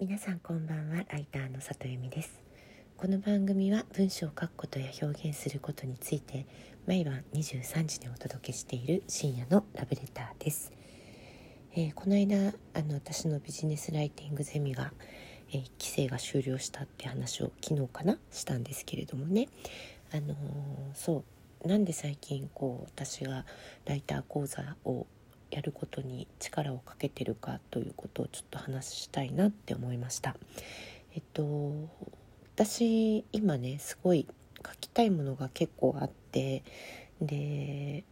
皆さんこんばんはライターの里由美です。この番組は文章を書くことや表現することについて毎晩23時にお届けしている深夜のラブレターです、えー、この間あの私のビジネスライティングゼミが、えー、規制が終了したって話を昨日かなしたんですけれどもね。あのー、そうなんで最近こう私がライター講座をやることに力をかけてるかということをちょっと話したいなって思いました。えっと私今ねすごい書きたいものが結構あってで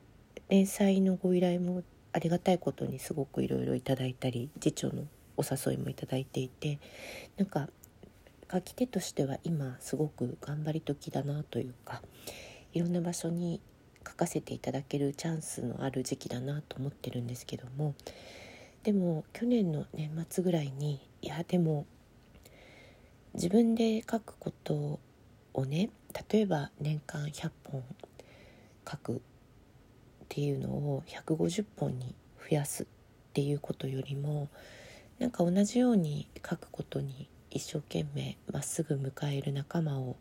連載のご依頼もありがたいことにすごくいろいろいただいたり次長のお誘いもいただいていてなんか書き手としては今すごく頑張り時だなというかいろんな場所に書かせていただけるチャンスのある時期だなと思ってるんですけども。でも去年の年末ぐらいにいやでも自分で書くことをね例えば年間100本書くっていうのを150本に増やすっていうことよりもなんか同じように書くことに一生懸命まっすぐ迎える仲間を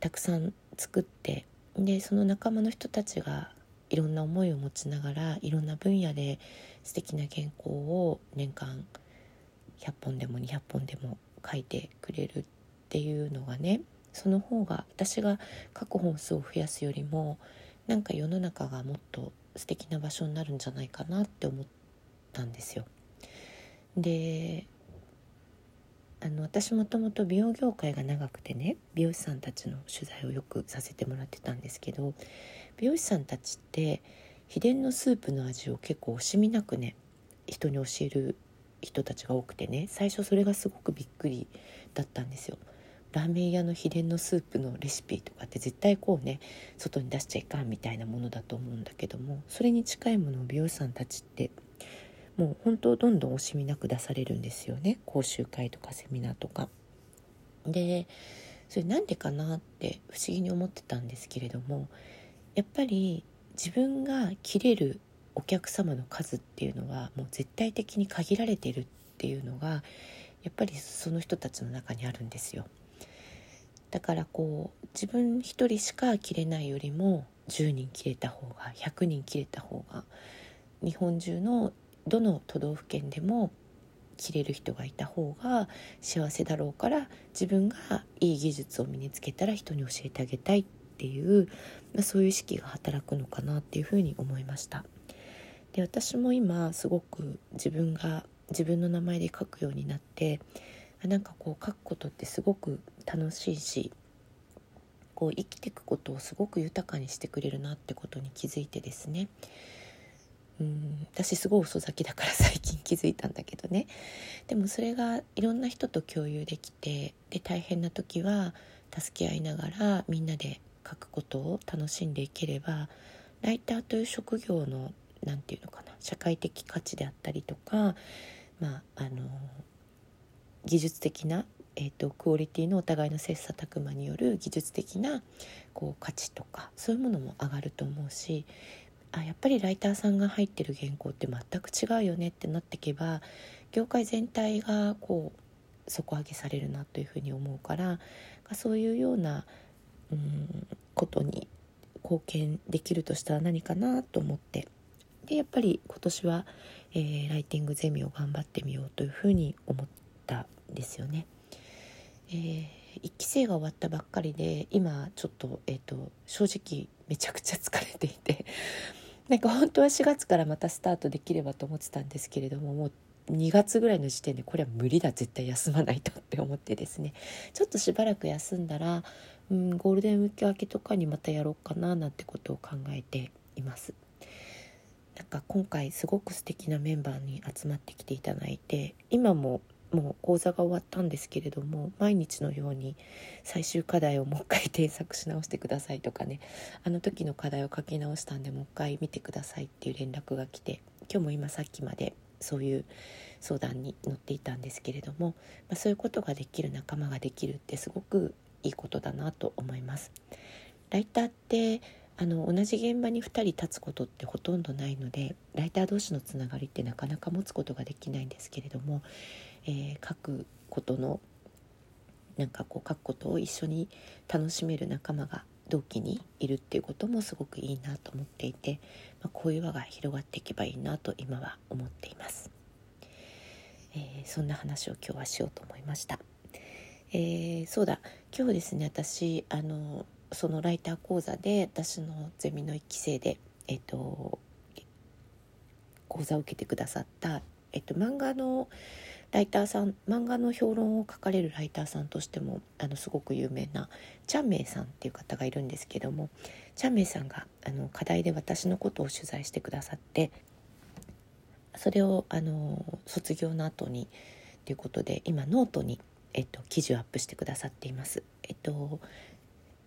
たくさん作ってでその仲間の人たちがいろんな思いを持ちながらいろんな分野で素敵な原稿を年間100本でも200本でも書いてくれるっていうのがねその方が私が書く本数を増やすよりもなんか世の中がもっと素敵な場所になるんじゃないかなって思ったんですよ。であの私もともと美容業界が長くてね美容師さんたちの取材をよくさせてもらってたんですけど美容師さんたちって秘伝のスープの味を結構惜しみなくね人に教える人たちが多くてね最初それがすごくびっくりだったんですよ。ラーメン屋の秘伝のスープのレシピとかって絶対こうね外に出しちゃいかんみたいなものだと思うんだけどもそれに近いものを美容師さんたちってもう本当どんどん惜しみなく出されるんですよね講習会とかセミナーとか。でそれなんでかなって不思議に思ってたんですけれどもやっぱり自分が切れるお客様の数っていうのはもう絶対的に限られてるっていうのがやっぱりその人たちの中にあるんですよ。だからこう自分一人しか切れないよりも10人切れた方が100人切れた方が日本中のどの都道府県でも切れる人がいた方が幸せだろうから自分がいい技術を身につけたら人に教えてあげたいっていう、まあ、そういう意識が働くのかなっていうふうに思いました。で私も今すごく自分が自分の名前で書くようになってなんかこう書くことってすごく楽しいしこう生きていくことをすごく豊かにしてくれるなってことに気づいてですね。うん私すごい遅咲きだから 最近気づいたんだけどね。でもそれがいろんな人と共有できてで大変な時は助け合いながらみんなで書くことを楽しんでいければライターという職業の何て言うのかな社会的価値であったりとかまああの技術的なえーと、クオリティのお互いの切磋琢磨による技術的なこう価値とかそういうものも上がると思うしあやっぱりライターさんが入ってる原稿って全く違うよねってなっていけば業界全体がこう底上げされるなというふうに思うからそういうようなうんことに貢献できるとしたら何かなと思ってでやっぱり今年は、えー、ライティングゼミを頑張ってみようというふうに思ったんですよね。えー、1期生が終わったばっかりで今ちょっと,、えーと正直めちゃくちゃ疲れていて なんか本当は4月からまたスタートできればと思ってたんですけれどももう2月ぐらいの時点でこれは無理だ絶対休まないとって思ってですねちょっとしばらく休んだら、うん、ゴールデンウィーク明けとかにまたやろうかななんてことを考えています。なんか今回すごく素敵なメンバーに集まってきていただいて今ももう講座が終わったんですけれども毎日のように最終課題をもう一回添削し直してくださいとかねあの時の課題を書き直したんでもう一回見てくださいっていう連絡が来て今日も今さっきまでそういう相談に乗っていたんですけれども、まあ、そういうことができる仲間ができるってすごくいいことだなと思います。ライターってあの同じ現場に2人立つことってほとんどないのでライター同士のつながりってなかなか持つことができないんですけれどもえー、書くことのなんかこう書くことを一緒に楽しめる仲間が同期にいるっていうこともすごくいいなと思っていて、まあ、こういう輪が広がっていけばいいなと今は思っています、えー、そんな話を今日はしようと思いました、えー、そうだ。今日ですね私あのそのライター講座で私のゼミの1期生でえっ、と講座を受けてくださった、えっと、漫画のライターさん漫画の評論を書かれるライターさんとしてもあのすごく有名なチャンメイさんっていう方がいるんですけどもチャンメイさんがあの課題で私のことを取材してくださってそれをあの卒業の後にということで今ノートに、えっと、記事をアップしてくださっています。えっと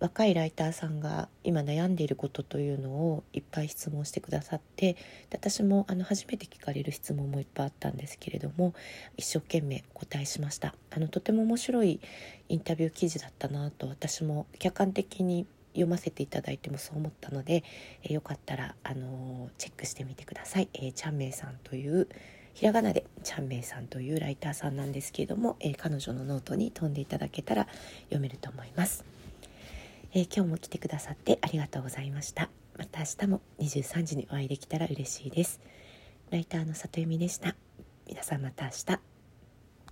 若いライターさんが今悩んでいることというのをいっぱい質問してくださって私もあの初めて聞かれる質問もいっぱいあったんですけれども一生懸命お答えしましたあのとても面白いインタビュー記事だったなと私も客観的に読ませていただいてもそう思ったので、えー、よかったら、あの、チェックしてみてください。えー、チャンメイさんというひらがなでチャンメイさんというライターさんなんですけれども、えー、彼女のノートに飛んでいただけたら読めると思います。えー、今日も来てくださってありがとうございました。また明日も23時にお会いできたら嬉しいです。ライターの里由美でした。皆さんまた明日。